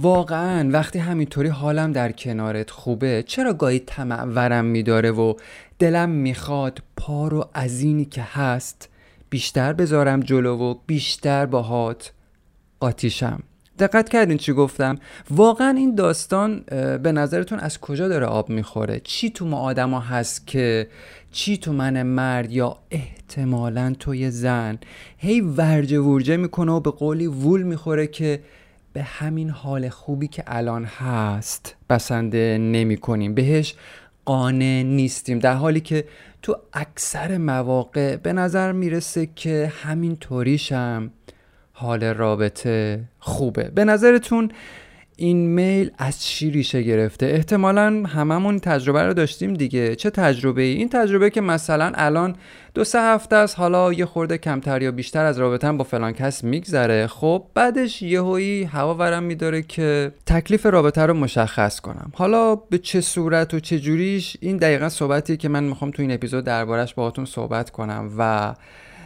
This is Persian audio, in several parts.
واقعا وقتی همینطوری حالم در کنارت خوبه چرا گاهی تمعورم میداره و دلم می‌خواد پارو از اینی که هست بیشتر بذارم جلو و بیشتر باهات قاطیشم دقت کردین چی گفتم؟ واقعا این داستان به نظرتون از کجا داره آب می‌خوره؟ چی تو ما آدما هست که چی تو من مرد یا احتمالا توی زن هی ورجه ورجه می‌کنه و به قولی وول می‌خوره که به همین حال خوبی که الان هست بسنده نمی کنیم. بهش قانع نیستیم. در حالی که تو اکثر مواقع به نظر می‌رسه که همین طوریشم حال رابطه خوبه. به نظرتون این میل از چی ریشه گرفته؟ احتمالا هممون تجربه رو داشتیم دیگه. چه تجربه ای این تجربه که مثلا الان دو سه هفته است حالا یه خورده کمتر یا بیشتر از رابطه با فلان کس میگذره. خب بعدش یهویی هوا ورم میداره که تکلیف رابطه رو مشخص کنم. حالا به چه صورت و چه جوریش؟ این دقیقا صحبتیه که من می‌خوام تو این اپیزود دربارش باهاتون صحبت کنم و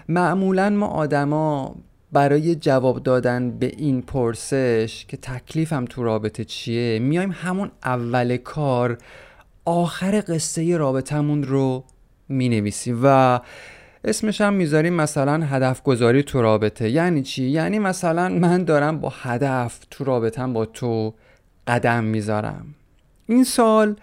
معمولا ما آدما برای جواب دادن به این پرسش که تکلیفم تو رابطه چیه میایم همون اول کار آخر قصه رابطمون رو می نویسیم و اسمش هم می‌ذاریم مثلا هدف گذاری تو رابطه یعنی چی؟ یعنی مثلا من دارم با هدف تو رابطم با تو قدم می‌ذارم این سال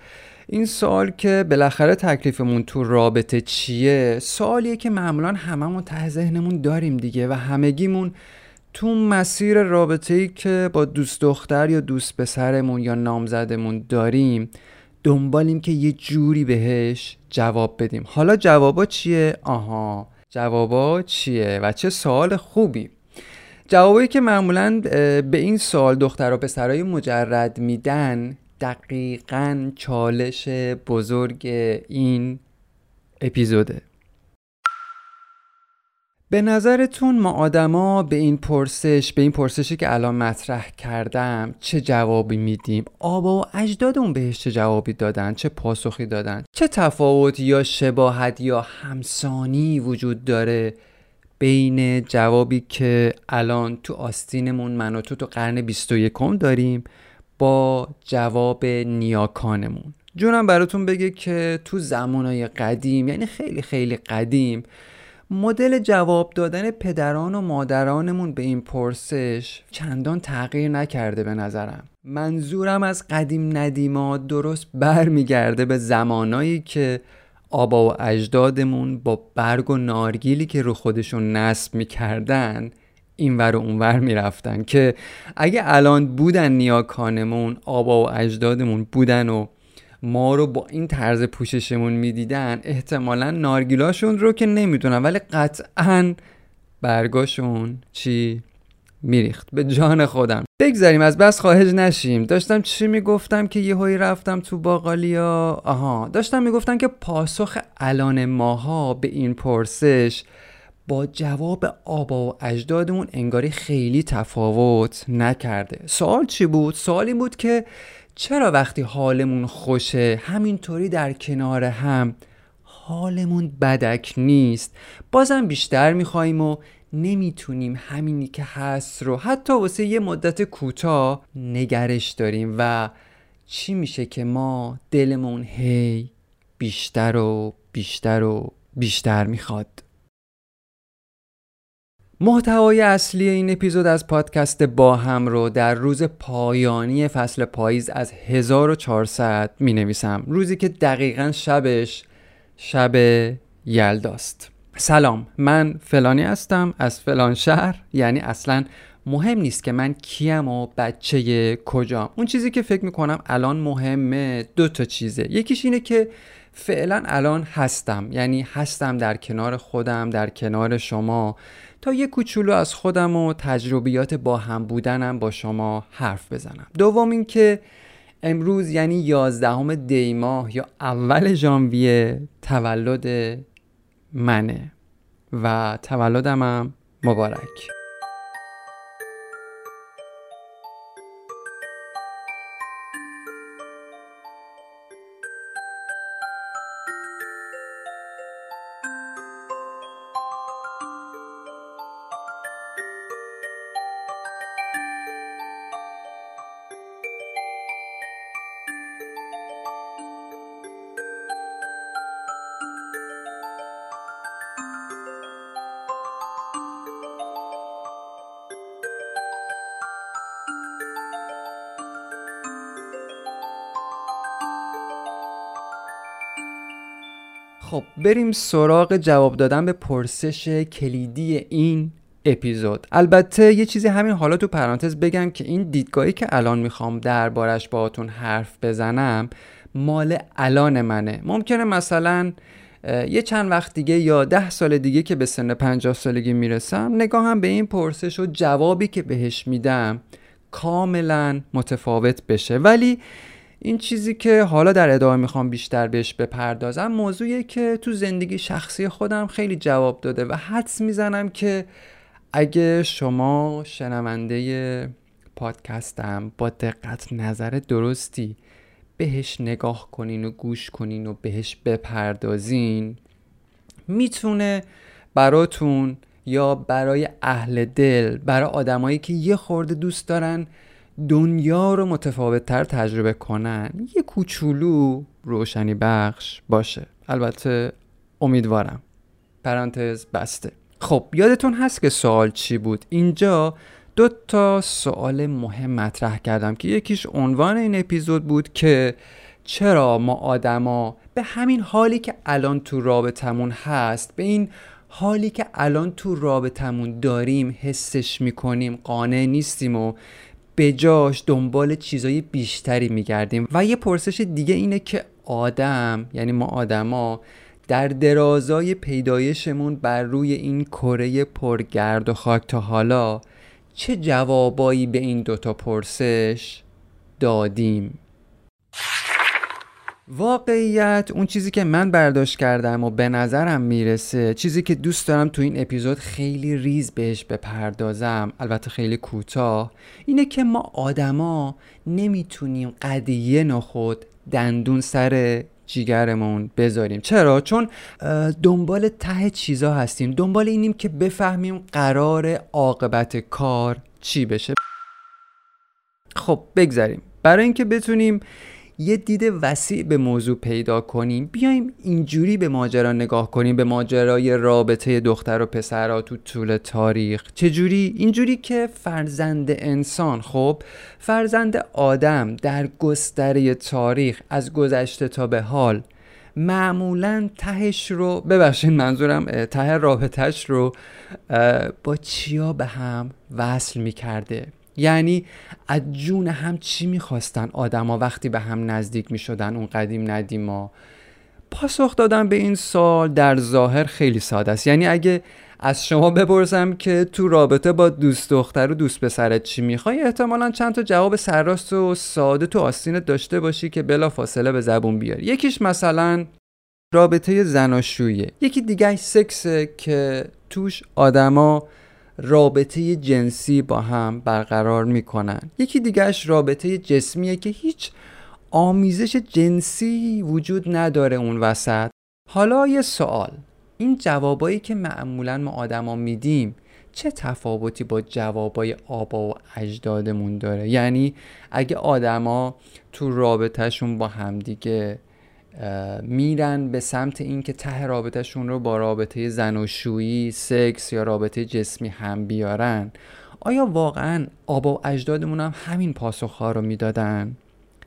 این سال که بالاخره تکلیفمون تو رابطه چیه سوالیه که معمولا هممون ته ذهنمون داریم دیگه و همگیمون تو مسیر رابطه ای که با دوست دختر یا دوست پسرمون یا نامزدمون داریم دنبالیم که یه جوری بهش جواب بدیم حالا جوابا چیه؟ آها جوابا چیه؟ و چه سوال خوبی جوابایی که معمولا به این سوال دختر و پسرای مجرد میدن دقیقا چالش بزرگ این اپیزوده. به نظرتون ما آدما به این پرسش به این پرسشی که الان مطرح کردم چه جوابی میدیم؟ آبا و اجدادمون بهش چه جوابی دادن؟ چه پاسخی دادن؟ چه تفاوت یا شباهت یا همسانی وجود داره بین جوابی که الان تو آستینمون من و تو تو قرن 21 داریم با جواب نیاکانمون. جونم براتون بگه که تو زمانهای قدیم یعنی خیلی خیلی قدیم مدل جواب دادن پدران و مادرانمون به این پرسش چندان تغییر نکرده به نظرم. منظورم از قدیم ندیما درست برمیگرده به زمانایی که آبا و اجدادمون با برگ و نارگیلی که رو خودشون نصب می‌کردن اینور و اونور می‌رفتن که اگه الان بودن نیاکانمون آبا و اجدادمون بودن و ما رو با این طرز پوششمون می‌دیدن احتمالا نارگیلاشون رو که نمی‌دونم ولی قطعا برگاشون چی میریخت. به جان خودم. بگذاریم از بس خواهج نشیم. داشتم چی می‌گفتم که یه هایی رفتم تو باقالیا؟ آها داشتم می‌گفتم که پاسخ الان ماها به این پرسش با جواب آبا و اجدادمون انگاری خیلی تفاوت نکرده. سوال چی بود؟ سوالی بود که چرا وقتی حالمون خوشه همینطوری در کنار هم حالمون بدک نیست؟ بازم بیشتر میخواییم و نمی‌تونیم همینی که هست رو حتی واسه یه مدت کوتاه نگرش داریم و چی میشه که ما دلمون هی بیشتر و بیشتر و بیشتر می‌خواد؟ محتوای اصلی این اپیزود از پادکست با هم رو در روز پایانی فصل پاییز از 1400 می نویسم روزی که دقیقا شبش شب یلداست. سلام من فلانی هستم. از فلان شهر یعنی اصلا مهم نیست که من کیم و بچه کجام. اون چیزی که فکر می‌کنم الان مهمه دو تا چیزه. یکیش اینه که فعلا الان هستم. یعنی هستم در کنار خودم در کنار شما. تا یه کوچولو از خودم و تجربیات با هم بودنم با شما حرف بزنم. دوم اینکه امروز یعنی یازدهم دی ماه یا اول ژانویه تولد منه و تولدمم مبارک. خب بریم سراغ جواب دادن به پرسش کلیدی این اپیزود. البته یه چیزی همین حالا تو پرانتز بگم که این دیدگاهی که الان می‌خوام دربارش باهاتون حرف بزنم مال الان منه. ممکنه مثلا یه چند وقت دیگه یا ده سال دیگه که به سن پنجاه سالگی می‌رسم نگاهم به این پرسش و جوابی که بهش میدم کاملا متفاوت بشه. ولی این چیزی که حالا در ادامه می‌خوام بیشتر بهش بپردازم موضوعیه که تو زندگی شخصی خودم خیلی جواب داده و حدس می‌زنم که اگه شما شنونده پادکستم با دقت نظر درستی بهش نگاه کنین و گوش کنین و بهش بپردازین می‌تونه براتون یا برای اهل دل برای آدمایی که یه خورده دوست دارن دنیا رو متفاوت تر تجربه کنن یه کوچولو روشنی بخش باشه. البته امیدوارم. پرانتز بسته. خب یادتون هست که سوال چی بود؟ اینجا دو تا سوال مهم مطرح کردم که یکیش عنوان این اپیزود بود که چرا ما آدما به همین حالی که الان تو رابطمون هست به این حالی که الان تو رابطمون داریم حسش می‌کنیم قانع نیستیم و به دنبال چیزای بیشتری میگردیم. و یه پرسش دیگه اینه که آدم یعنی ما آدما در درازای پیدایشمون بر روی این کره پرگرد و خاک تا حالا چه جوابایی به این دوتا پرسش دادیم؟ واقعیت اون چیزی که من برداشت کردم و به نظرم می‌رسه چیزی که دوست دارم تو این اپیزود خیلی ریز بهش بپردازم البته خیلی کوتاه اینه که ما آدما نمی‌تونیم قضیه نخود دندون سر جیگرمون بذاریم. چرا؟ چون دنبال ته چیزا هستیم. دنبال اینیم که بفهمیم قرار عاقبت کار چی بشه. خب بگذاریم. برای اینکه بتونیم یه دید وسیع به موضوع پیدا کنیم. بیایم اینجوری به ماجرا نگاه کنیم به ماجرای رابطه دختر و پسرها تو طول تاریخ. چجوری؟ اینجوری که فرزند انسان خب فرزند آدم در گستره تاریخ از گذشته تا به حال معمولا تهش رو ببخشید منظورم ته رابطهش رو با چیا به هم وصل می‌کرده؟ یعنی از جون هم چی می‌خواستن آدما وقتی به هم نزدیک می‌شدن اون قدیم ندیما پاسخ دادن به این سال در ظاهر خیلی ساده است. یعنی اگه از شما بپرسم که تو رابطه با دوست دختر و دوست پسرت چی می‌خوای احتمالا چند تا جواب سرراست و ساده تو آستینت داشته باشی که بلا فاصله به زبون بیاری. یکیش مثلا رابطه زناشویه. یکی دیگه سکسه که توش آدما رابطه جنسی با هم برقرار می‌کنن. یکی دیگهش رابطه جسمیه که هیچ آمیزش جنسی وجود نداره اون وسط. حالا یه سوال. این جوابایی که معمولا ما آدما میدیم چه تفاوتی با جوابای آبا و اجدادمون داره؟ یعنی اگه آدما تو رابطهشون با همدیگه میرن به سمت اینکه ته رابطهشون رو با رابطه زناشویی سکس یا رابطه جسمی هم بیارن. آیا واقعا آبا و اجدادمون هم همین پاسخها رو می‌دادن؟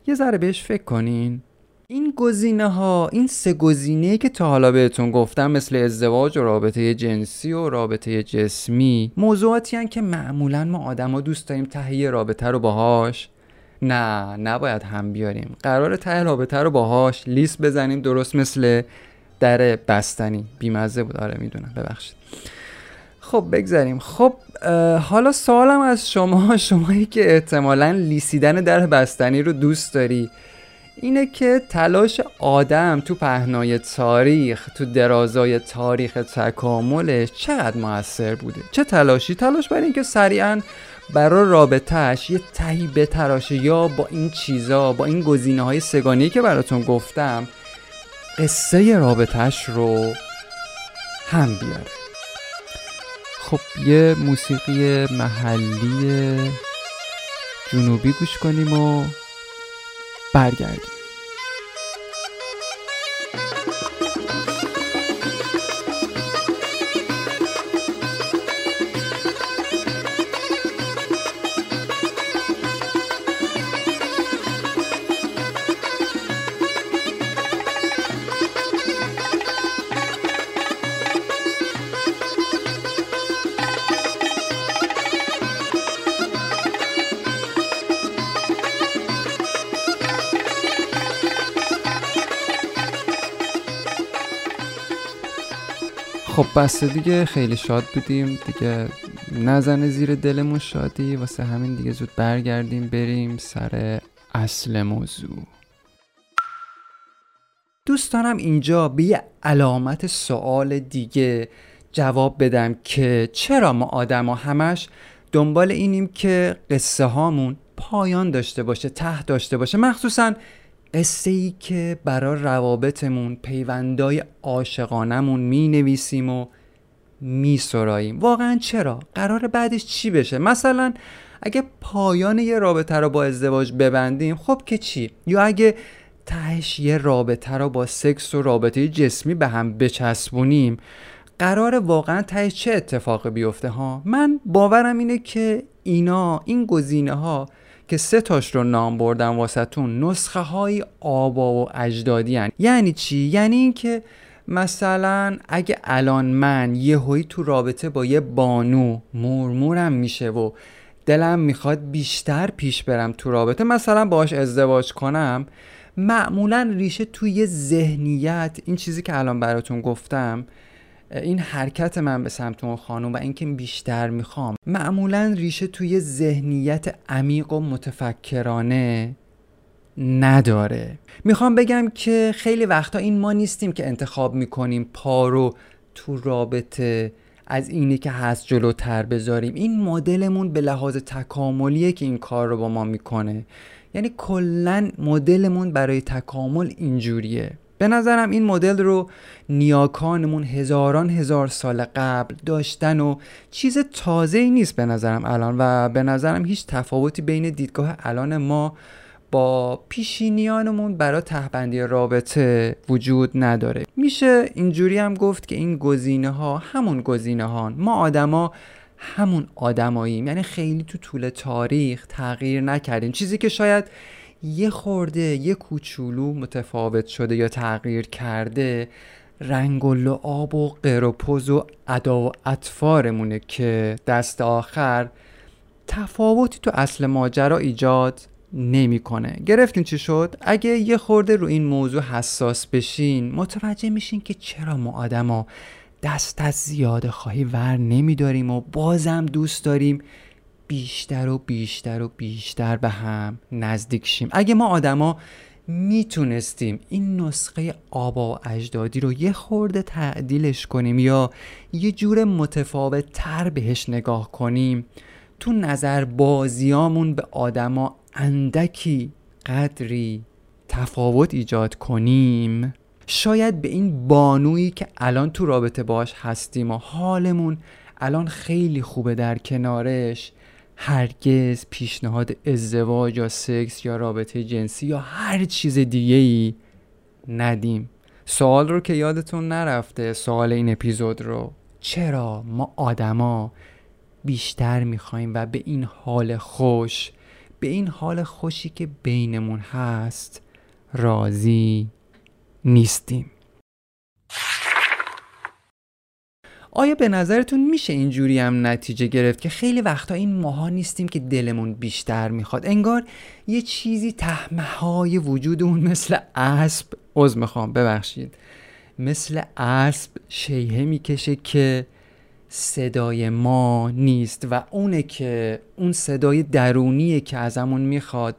یه ذره بهش فکر کنین. این گزینه ها این سه گزینه که تا حالا بهتون گفتم مثل ازدواج و رابطه جنسی و رابطه جسمی موضوعاتی هن که معمولا ما آدما دوست داریم تهیه رابطه رو باهاش. نه نباید هم بیاریم. قرار ته رابطه رو باهاش لیست بزنیم درست مثل در بستنی. بیمزه بود. آره می‌دونم. ببخشید. خب بگذاریم. خب حالا سوالم از شما. شمایی که احتمالا لیسیدن در بستنی رو دوست داری اینه که تلاش آدم تو پهنای تاریخ تو درازای تاریخ تکاملش چقدر موثر بوده؟ چه تلاشی؟ تلاش برای اینکه سریعا برای رابطهش یه تهی بتراشه. یا با این چیزا با این گزینه های سگانی که براتون گفتم قصه رابطهش رو هم بیاره. خب یه موسیقی محلی جنوبی گوش کنیم و برگردیم. خب بسته دیگه خیلی شاد بودیم. دیگه نزنه زیر دلمون شادی. واسه همین دیگه زود برگردیم بریم سر اصل موضوع. دوست دارم اینجا به یه علامت سوال دیگه جواب بدم که چرا ما آدم ها همش دنبال اینیم که قصه هامون پایان داشته باشه ته داشته باشه؟ مخصوصا قصه ای که برای روابطمون پیوندای عاشقانمون می نویسیم و می سراییم واقعا چرا؟ قرار بعدش چی بشه؟ مثلا اگه پایان یه رابطه رو با ازدواج ببندیم خب که چی؟ یا اگه تهش یه رابطه رو با سکس و رابطه جسمی به هم بچسبونیم قرار واقعا تهش چه اتفاقی بیفته ها؟ من باورم اینه که اینا این گزینه ها که سه تاش رو نام بردم واسهتون نسخه های آبا و اجدادی هن. یعنی چی؟ یعنی اینکه مثلا اگه الان من یه هایی تو رابطه با یه بانو مورمورم میشه و دلم می‌خواد بیشتر پیش برم تو رابطه مثلا باش ازدواج کنم معمولا ریشه توی ذهنیت این چیزی که الان براتون گفتم این حرکت من به سمت اون خانم و اینکه بیشتر می‌خوام معمولا ریشه توی ذهنیت عمیق و متفکرانه نداره. می‌خوام بگم که خیلی وقتا این ما نیستیم که انتخاب می‌کنیم پا رو تو رابطه از اینی که هست جلوتر بذاریم. این مدلمون به لحاظ تکاملیه که این کار رو با ما می‌کنه. یعنی کلا مدلمون برای تکامل اینجوریه. به نظرم این مدل رو نیاکانمون هزاران هزار سال قبل داشتن و چیز تازه ای نیست به نظرم الان و به نظرم هیچ تفاوتی بین دیدگاه الان ما با پیشینیانمون برای تهبندی رابطه وجود نداره. میشه اینجوری هم گفت که این گزینه ها همون گزینه ها ما آدما همون آدماییم. یعنی خیلی تو طول تاریخ تغییر نکردیم. چیزی که شاید یه خورده یه کوچولو متفاوت شده یا تغییر کرده رنگ و لعاب و قروپوز و ادا و اطفارمونه که دست آخر تفاوتی تو اصل ماجرا ایجاد نمی‌کنه. گرفتین چی شد؟ اگه یه خورده رو این موضوع حساس بشین متوجه میشین که چرا ما آدما دست از زیاده خواهی ور نمیداریم و بازم دوست داریم بیشتر و بیشتر و بیشتر به هم نزدیک شیم. اگه ما آدما می‌تونستیم این نسخه آبا و اجدادی رو یه خورده تعدیلش کنیم یا یه جور متفاوت تر بهش نگاه کنیم تو نظر بازیامون به آدما اندکی قدری تفاوت ایجاد کنیم. شاید به این بانویی که الان تو رابطه باش هستیم و حالمون الان خیلی خوبه در کنارش هرگز پیشنهاد ازدواج یا سکس یا رابطه جنسی یا هر چیز دیگه ای ندیم. سوال رو که یادتون نرفته سوال این اپیزود رو چرا ما آدما بیشتر می‌خوایم و به این حال خوش به این حال خوشی که بینمون هست راضی نیستیم؟ آیا به نظرتون میشه اینجوری هم نتیجه گرفت که خیلی وقتا این ماها نیستیم که دلمون بیشتر می‌خواد؟ انگار یه چیزی تهمه های وجودمون مثل اسب عذر می‌خوام ببخشید. مثل اسب شیهه می‌کشه که صدای ما نیست و اونه که اون صدای درونیه که ازمون می‌خواد.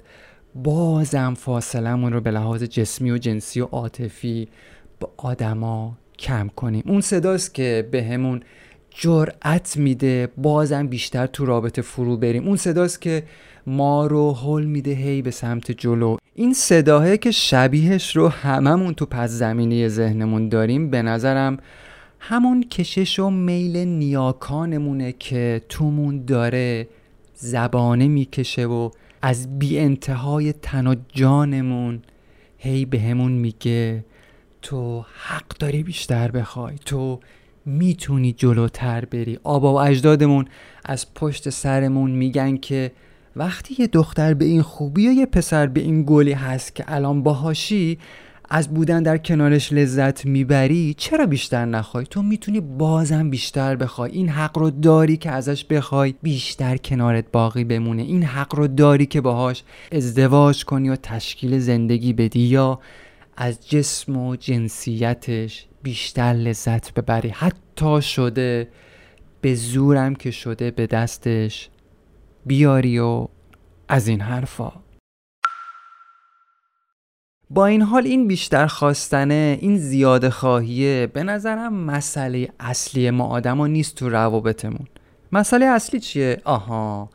بازم فاصلمون رو به لحاظ جسمی و جنسی و عاطفی با آدما کم کنیم. اون صداست که به همون جرأت میده بازم بیشتر تو رابطه فرو بریم. اون صداست که ما رو حل میده هی به سمت جلو. این صداهه که شبیهش رو هممون تو پس زمینه ذهنمون داریم به نظرم همون کشش و میل نیاکانمونه که تومون داره زبانه می‌کشه و از بی انتهای تن و جانمون هی به همون میگه تو حق داری بیشتر بخوای. تو می‌تونی جلوتر بری. آبا و اجدادمون از پشت سرمون میگن که وقتی یه دختر به این خوبی و یه پسر به این گلی هست که الان باهاشی از بودن در کنارش لذت می‌بری چرا بیشتر نخوای؟ تو می‌تونی بازم بیشتر بخوای. این حق رو داری که ازش بخوای بیشتر کنارت باقی بمونه. این حق رو داری که باهاش ازدواج کنی و تشکیل زندگی بدی یا از جسم و جنسیتش بیشتر لذت ببری. حتی شده به زورم که شده به دستش. بیاری و از این حرفا. با این حال این بیشتر خواستنه این زیاده خواهیه به نظرم مسئله اصلی ما آدم نیست تو روابطمون. مسئله اصلی چیه؟ آها.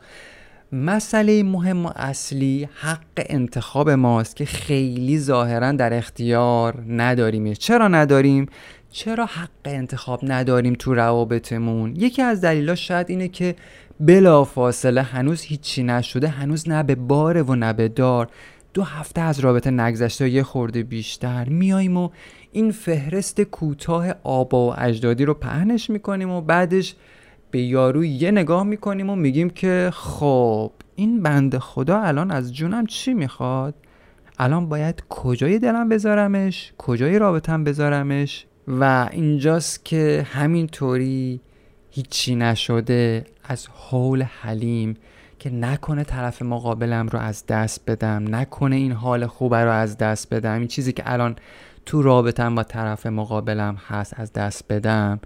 مسئله مهم و اصلی حق انتخاب ماست که خیلی ظاهرا در اختیار نداریم چرا نداریم؟ چرا حق انتخاب نداریم تو روابطمون؟ یکی از دلیلاش شاید اینه که بلا فاصله هنوز هیچی نشده هنوز نه به باره و نه به دار دو هفته از رابطه نگذشته یه خورده بیشتر میاییم و این فهرست کوتاه آبا و اجدادی رو پهنش می‌کنیم و بعدش به یارو یه نگاه می‌کنیم و میگیم که خب این بند خدا الان از جونم چی می‌خواد؟ الان باید کجای دلم بذارمش؟ کجای رابطم بذارمش؟ و اینجاست که همینطوری هیچی نشده از حول حلیم که نکنه طرف مقابلم رو از دست بدم نکنه این حال خوبه رو از دست بدم. این چیزی که الان تو رابطم با طرف مقابلم هست از دست بدم.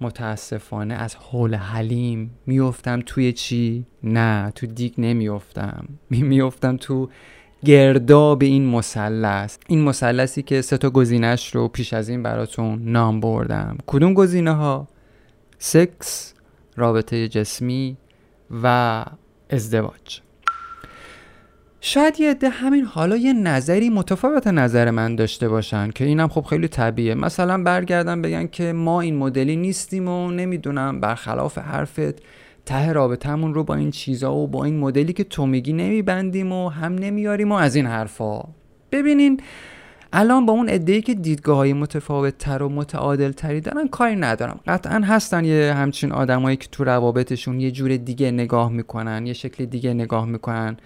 متاسفانه از حول حلیم میفتم توی چی؟ نه تو دیگ نمیفتم. میفتم تو گرداب این مثلث. این مثلثی که سه تا گزینش رو پیش از این براتون نام بردم. کدوم گزینه ها سکس رابطه جسمی و ازدواج. شاید یه عده همین حالا یه نظری متفاوت نظر من داشته باشن که اینم خب خیلی طبیعه مثلا برگردن بگن که ما این مدلی نیستیم و نمی‌دونم برخلاف حرفت ته رابطمون رو با این چیزا و با این مدلی که تو میگی نمیبندیم و هم نمیاریم و از این حرفا. ببینین الان با اون ادهی که دیدگاه های متفاوت تر و متعادل تری دارن کاری ندارم. قطعا هستن یه همچین آدمایی که تو روابطشون یه جور دیگه نگاه می‌کنن یه شکل دیگه نگاه می‌کنن.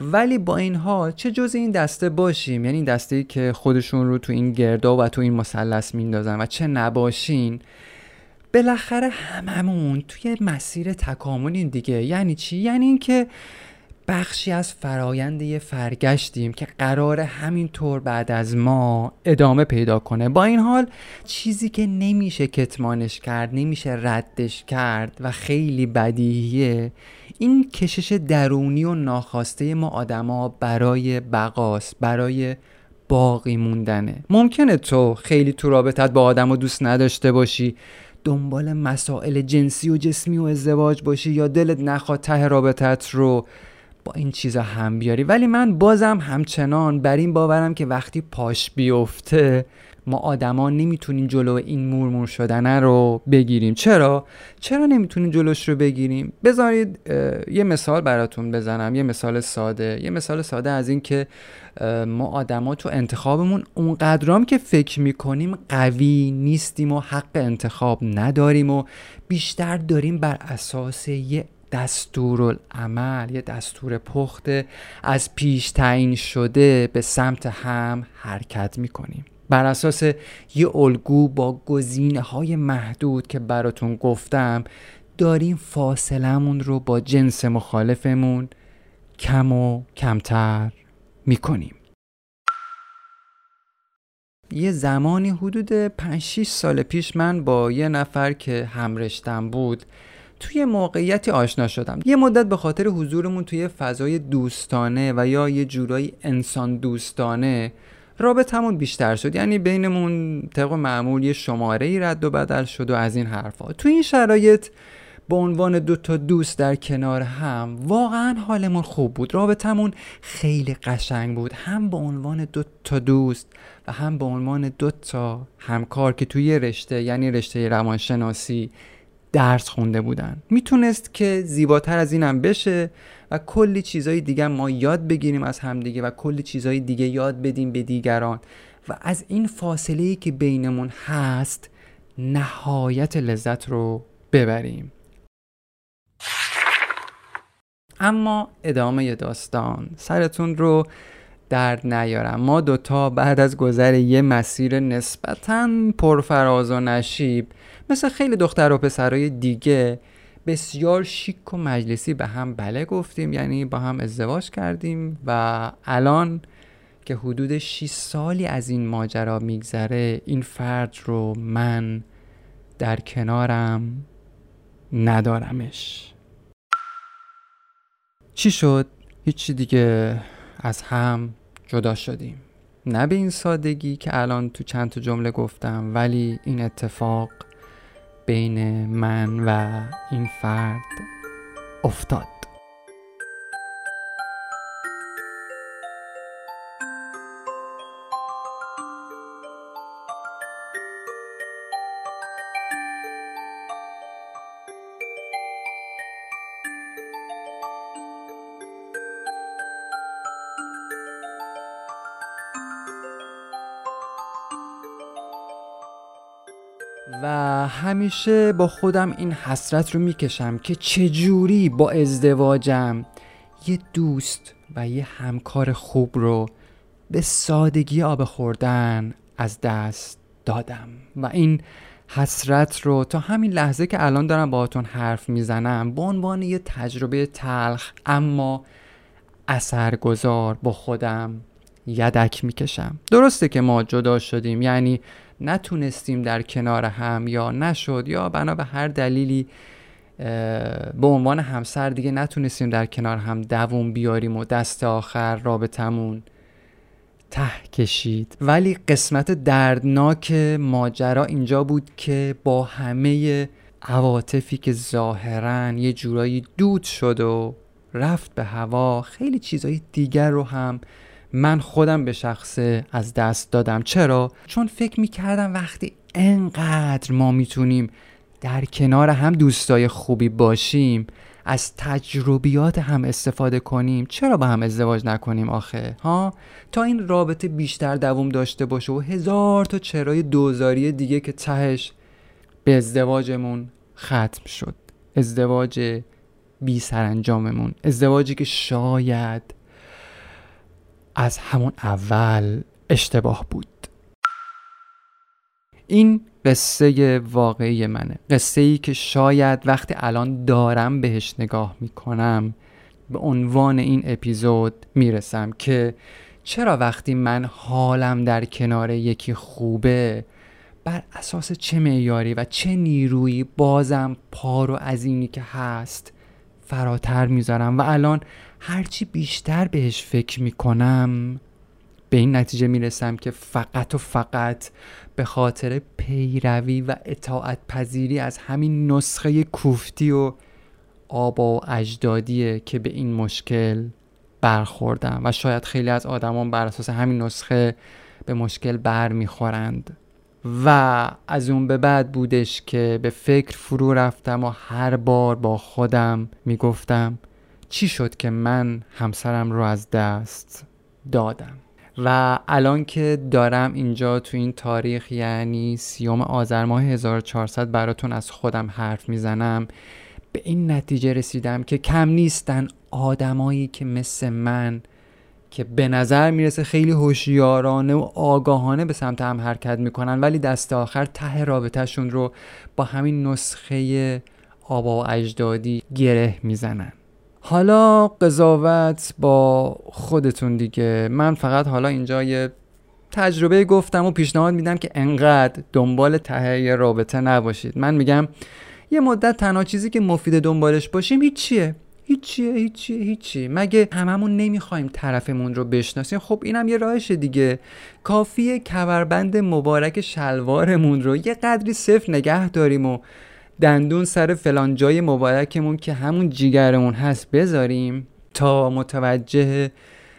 ولی با این حال چه جز این دسته باشیم؟ یعنی این دسته ای که خودشون رو تو این گردا و تو این مثلث میندازن و چه نباشین؟ بالاخره هممون توی مسیر تکاملیم دیگه. یعنی چی؟ یعنی اینکه بخشی از فرایند یه فرگشتیم که قرار همینطور بعد از ما ادامه پیدا کنه. با این حال چیزی که نمیشه کتمانش کرد نمیشه ردش کرد و خیلی بدیهیه این کشش درونی و ناخواسته ما آدما برای بقاست برای باقی موندنه. ممکنه تو خیلی تو رابطت با آدم و دوست نداشته باشی دنبال مسائل جنسی و جسمی و ازدواج باشی یا دلت نخواد ته رابطت رو با این چیزا هم بیاری. ولی من بازم همچنان بر این باورم که وقتی پاش بیفته ما آدما نمی‌تونیم جلو این مورمور شدنه رو بگیریم. چرا؟ چرا نمی‌تونیم جلوش رو بگیریم؟ بذارید یه مثال براتون بزنم. یه مثال ساده. یه مثال ساده از این که ما آدما تو انتخابمون اونقدرام که فکر می‌کنیم قوی نیستیم و حق انتخاب نداریم و بیشتر داریم بر اساس یه دستورالعمل یه دستور پخته از پیش تعیین شده به سمت هم حرکت می‌کنیم. بر اساس یه الگو با گزینه های محدود که براتون گفتم داریم فاصلمون رو با جنس مخالفمون کم و کمتر می‌کنیم. یه زمانی حدود 5 6 سال پیش من با یه نفر که همرشتم بود توی موقعیتی آشنا شدم. یه مدت به خاطر حضورمون توی فضای دوستانه و یا یه جورایی انسان دوستانه رابطمون بیشتر شد. یعنی بینمون طبق معمول یه شماره ای رد و بدل شد و از این حرفا. تو این شرایط به عنوان دو تا دوست در کنار هم واقعا حالمون خوب بود. رابطمون خیلی قشنگ بود. هم به عنوان دو تا دوست و هم به عنوان دو تا همکار که توی رشته یعنی رشته روانشناسی درس خونده بودن. می‌تونست که زیباتر از اینم بشه و کلی چیزای دیگه ما یاد بگیریم از همدیگه و کلی چیزای دیگه یاد بدیم به دیگران. و از این فاصله که بینمون هست نهایت لذت رو ببریم. اما ادامه داستان. سرتون رو درد نیارم. ما دوتا بعد از گذر یه مسیر نسبتا پرفراز و نشیب مثل خیلی دختر و پسرای دیگه بسیار شیک و مجلسی به هم بله گفتیم یعنی با هم ازدواج کردیم و الان که حدود 6 سالی از این ماجرا میگذره این فرد رو من در کنارم ندارمش. چی شد؟ هیچی دیگه. از هم جدا شدیم. نه به این سادگی که الان تو چند تا جمله گفتم ولی این اتفاق بین من و این فرد افتاد. و همیشه با خودم این حسرت رو می‌کشم که چجوری با ازدواجم یه دوست و یه همکار خوب رو به سادگی آب خوردن از دست دادم. و این حسرت رو تا همین لحظه که الان دارم باهاتون حرف می‌زنم به عنوان یه تجربه تلخ اما اثرگذار با خودم یدک می‌کشم. درسته که ما جدا شدیم یعنی نتونستیم در کنار هم یا نشد یا بنا به هر دلیلی به عنوان همسر دیگه نتونستیم در کنار هم دووم بیاریم و دست آخر رابطمون ته کشید. ولی قسمت دردناک ماجرا اینجا بود که با همه عواطفی که ظاهرا یه جورایی دود شد و رفت به هوا خیلی چیزهای دیگر رو هم من خودم به شخصه از دست دادم. چرا؟ چون فکر می‌کردم وقتی انقدر ما می‌تونیم در کنار هم دوستای خوبی باشیم از تجربیات هم استفاده کنیم چرا با هم ازدواج نکنیم آخه؟ ها؟ تا این رابطه بیشتر دووم داشته باشه و هزار تا چرای دوزاری دیگه که تهش به ازدواجمون ختم شد. ازدواج بی سرانجاممون. ازدواجی که شاید از همون اول اشتباه بود. این قصه واقعی منه. قصه ای که شاید وقتی الان دارم بهش نگاه می‌کنم به عنوان این اپیزود می‌رسم که چرا وقتی من حالم در کنار یکی خوبه بر اساس چه معیاری و چه نیرویی بازم پارو از اینی که هست فراتر می‌ذارم و الان هرچی بیشتر بهش فکر می‌کنم به این نتیجه می‌رسم که فقط و فقط به خاطر پیروی و اطاعت پذیری از همین نسخه کوفتی و آبا و اجدادیه که به این مشکل برخوردم. و شاید خیلی از آدمان بر اساس همین نسخه به مشکل بر می‌خورند و از اون به بعد بودش که به فکر فرو رفتم و هر بار با خودم می‌گفتم چی شد که من همسرم رو از دست دادم؟ و الان که دارم اینجا تو این تاریخ یعنی سیوم آذر ماه 1400 براتون از خودم حرف می‌زنم به این نتیجه رسیدم که کم نیستن آدمایی که مثل من که به نظر می‌رسه خیلی هوشیارانه و آگاهانه به سمت هم حرکت می‌کنن ولی دست آخر ته رابطهشون رو با همین نسخه آبا و اجدادی گره می‌زنن. حالا قضاوت با خودتون دیگه. من فقط حالا اینجا یه تجربه گفتم و پیشنهاد میدم که انقدر دنبال ته رابطه نباشید. من میگم یه مدت تنها چیزی که مفید دنبالش باشیم هیچیه. هیچیه هیچیه هیچی. مگه هممون نمی‌خوایم طرفمون رو بشناسیم؟ خب اینم یه راهش دیگه. کافیه کمربند مبارک شلوارمون رو یه قدری صفر نگه داریم و دندون سر فلان جای مبارکمون که همون جیگرمون هست بذاریم. تا متوجه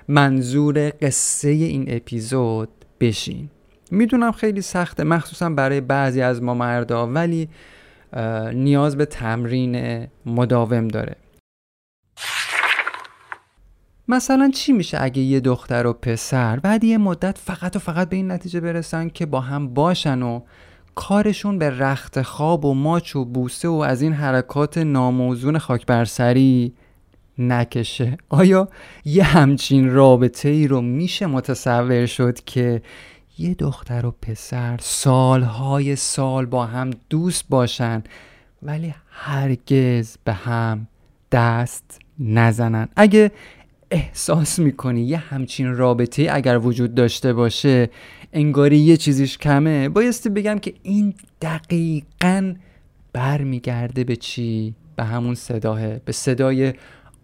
منظور قصه این اپیزود بشین. می‌دونم خیلی سخته مخصوصا برای بعضی از ما مردا ولی نیاز به تمرین مداوم داره. مثلا چی میشه اگه یه دختر و پسر بعد یه مدت فقط و فقط به این نتیجه برسن که با هم باشن و کارشون به رخت خواب و ماچ و بوسه و از این حرکات ناموزون خاک برسری نکشه؟ آیا یه همچین رابطه ای رو میشه متصور شد که یه دختر و پسر سالهای سال با هم دوست باشن ولی هرگز به هم دست نزنن؟ اگه احساس می‌کنی؟ یه همچین رابطه اگر وجود داشته باشه انگاری یه چیزیش کمه؟ بایستی بگم که این دقیقا برمیگرده به چی؟ به همون صداه به صدای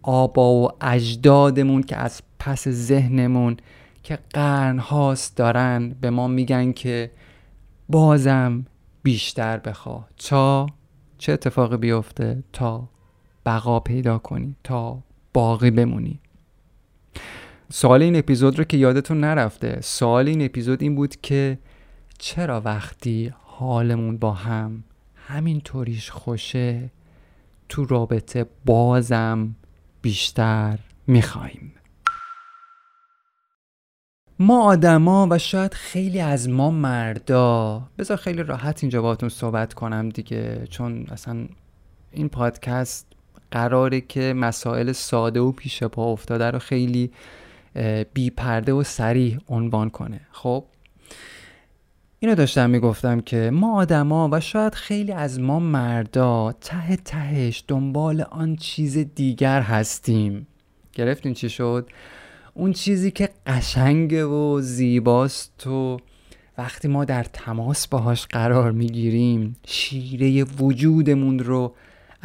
آبا و اجدادمون که از پس ذهنمون که قرن هاست دارن به ما میگن که بازم بیشتر بخوا تا چه اتفاقی بیفته؟ تا بقا پیدا کنی تا باقی بمونی. سوال این اپیزود رو که یادتون نرفته سوال این اپیزود این بود که چرا وقتی حالمون با هم همینطوریش خوشه تو رابطه بازم بیشتر می‌خوایم؟ ما آدما و شاید خیلی از ما مردا بذار خیلی راحت اینجا باهاتون صحبت کنم دیگه چون اصلا این پادکست قراره که مسائل ساده و پیش پا افتاده رو خیلی بی پرده و سریع عنوان کنه. خب؟ اینو داشتم می‌گفتم که ما آدما و شاید خیلی از ما مردا ته تهش دنبال آن چیز دیگر هستیم. گرفتین چی شد؟ اون چیزی که قشنگه و زیباست و وقتی ما در تماس باهاش قرار می‌گیریم شیره وجودمون رو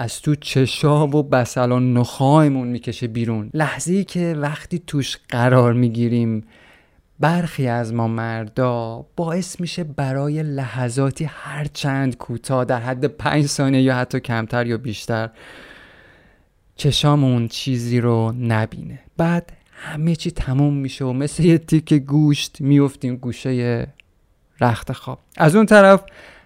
از تو چشا و بسل و نخایمون می‌کشه بیرون. لحظه که وقتی توش قرار می‌گیریم برخی از ما مردا باعث میشه برای لحظاتی هر چند کوتاه در حد پنج ثانیه یا حتی کمتر یا بیشتر چشامون چیزی رو نبینه. بعد همه چی تموم میشه و مثل یه تیک گوشت میفتیم گوشه رخت خواب. از اون طرف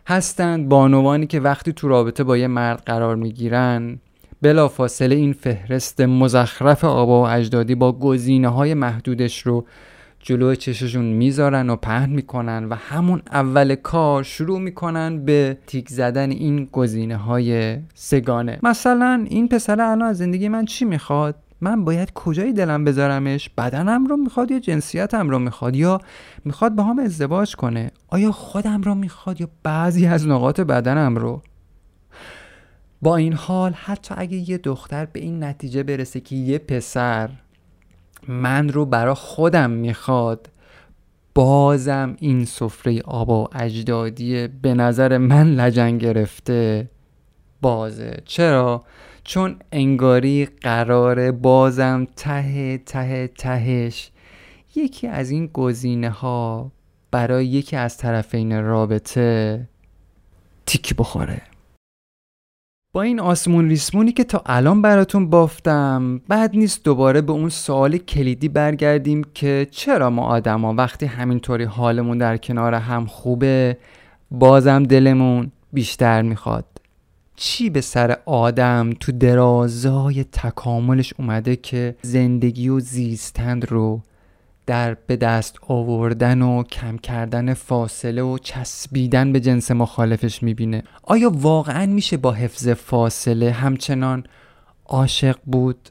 هستند بانوانی که وقتی تو رابطه با یه مرد قرار می‌گیرن بلا فاصله این فهرست مزخرف آبا و اجدادی با گزینه های محدودش رو جلو چششون می‌ذارن و پهن می‌کنن و همون اول کار شروع می‌کنن به تیک زدن این گزینه های سگانه. مثلا این پسر الان از زندگی من چی می‌خواد؟ من باید کجای دلم بذارمش؟ بدنم رو می‌خواد یا جنسیتم رو می‌خواد؟ یا می‌خواد با هم ازدواج کنه؟ آیا خودم رو می‌خواد یا بعضی از نقاط بدنم رو؟ با این حال حتی اگه یه دختر به این نتیجه برسه که یه پسر من رو برا خودم می‌خواد بازم این سفره آبا و اجدادی به نظر من لجن گرفته. بازه. چرا؟ چون انگاری قرار بازم ته ته تهش یکی از این گزینه ها برای یکی از طرفین رابطه تیک بخوره. با این آسمون ریسمونی که تا الان براتون بافتم بعد نیست دوباره به اون سوال کلیدی برگردیم که چرا ما آدما وقتی همینطوری حالمون در کنار هم خوبه بازم دلمون بیشتر می‌خواد. چی به سر آدم تو درازای تکاملش اومده که زندگی و زیستند رو در به دست آوردن و کم کردن فاصله و چسبیدن به جنس مخالفش می‌بینه؟ آیا واقعا میشه با حفظ فاصله همچنان عاشق بود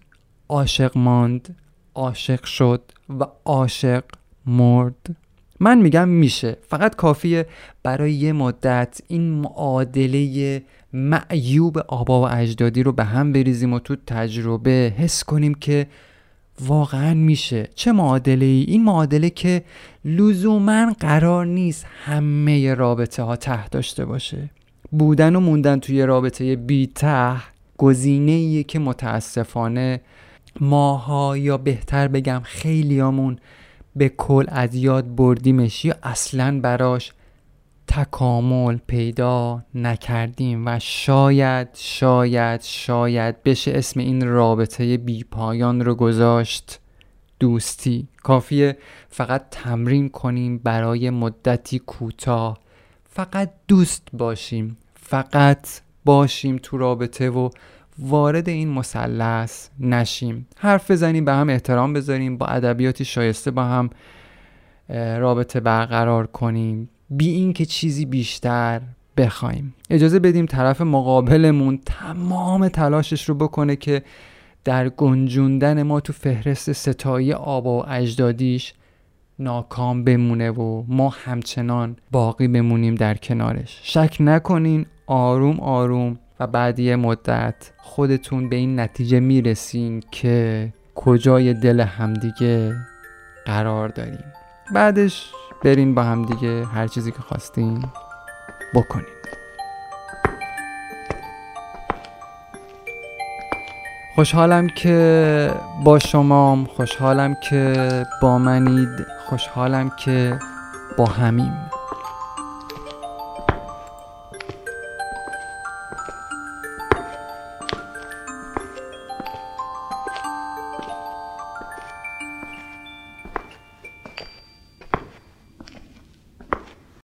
عاشق ماند عاشق شد و عاشق مرد؟ من میگم میشه. فقط کافیه برای یه مدت این معادله معیوب آبا و اجدادی رو به هم بریزیم و تو تجربه حس کنیم که واقعا میشه چه معادله ای؟ این معادله که لزوما قرار نیست همه رابطه ها ته داشته باشه بودن و موندن توی رابطه بی ته گزینه که متاسفانه ماها یا بهتر بگم خیلیامون به کل از یاد بردیمش یا اصلا براش تکامل پیدا نکردیم و شاید شاید شاید بشه اسم این رابطه بی پایان رو گذاشت دوستی. کافیه فقط تمرین کنیم برای مدتی کوتاه. فقط دوست باشیم فقط باشیم تو رابطه و وارد این مثلث نشیم. حرف بزنیم به هم احترام بذاریم با ادبیاتی شایسته با هم رابطه برقرار کنیم. بی این که چیزی بیشتر بخوایم. اجازه بدیم طرف مقابلمون تمام تلاشش رو بکنه که در گنجوندن ما تو فهرست ستایی آبا و اجدادیش ناکام بمونه و ما همچنان باقی بمونیم در کنارش. شک نکنین آروم آروم و بعد یه مدت خودتون به این نتیجه می‌رسین که کجای دل همدیگه قرار داریم. بعدش برین با همدیگه هر چیزی که خواستین بکنین. خوشحالم که با شمام خوشحالم که با منید خوشحالم که با همیم.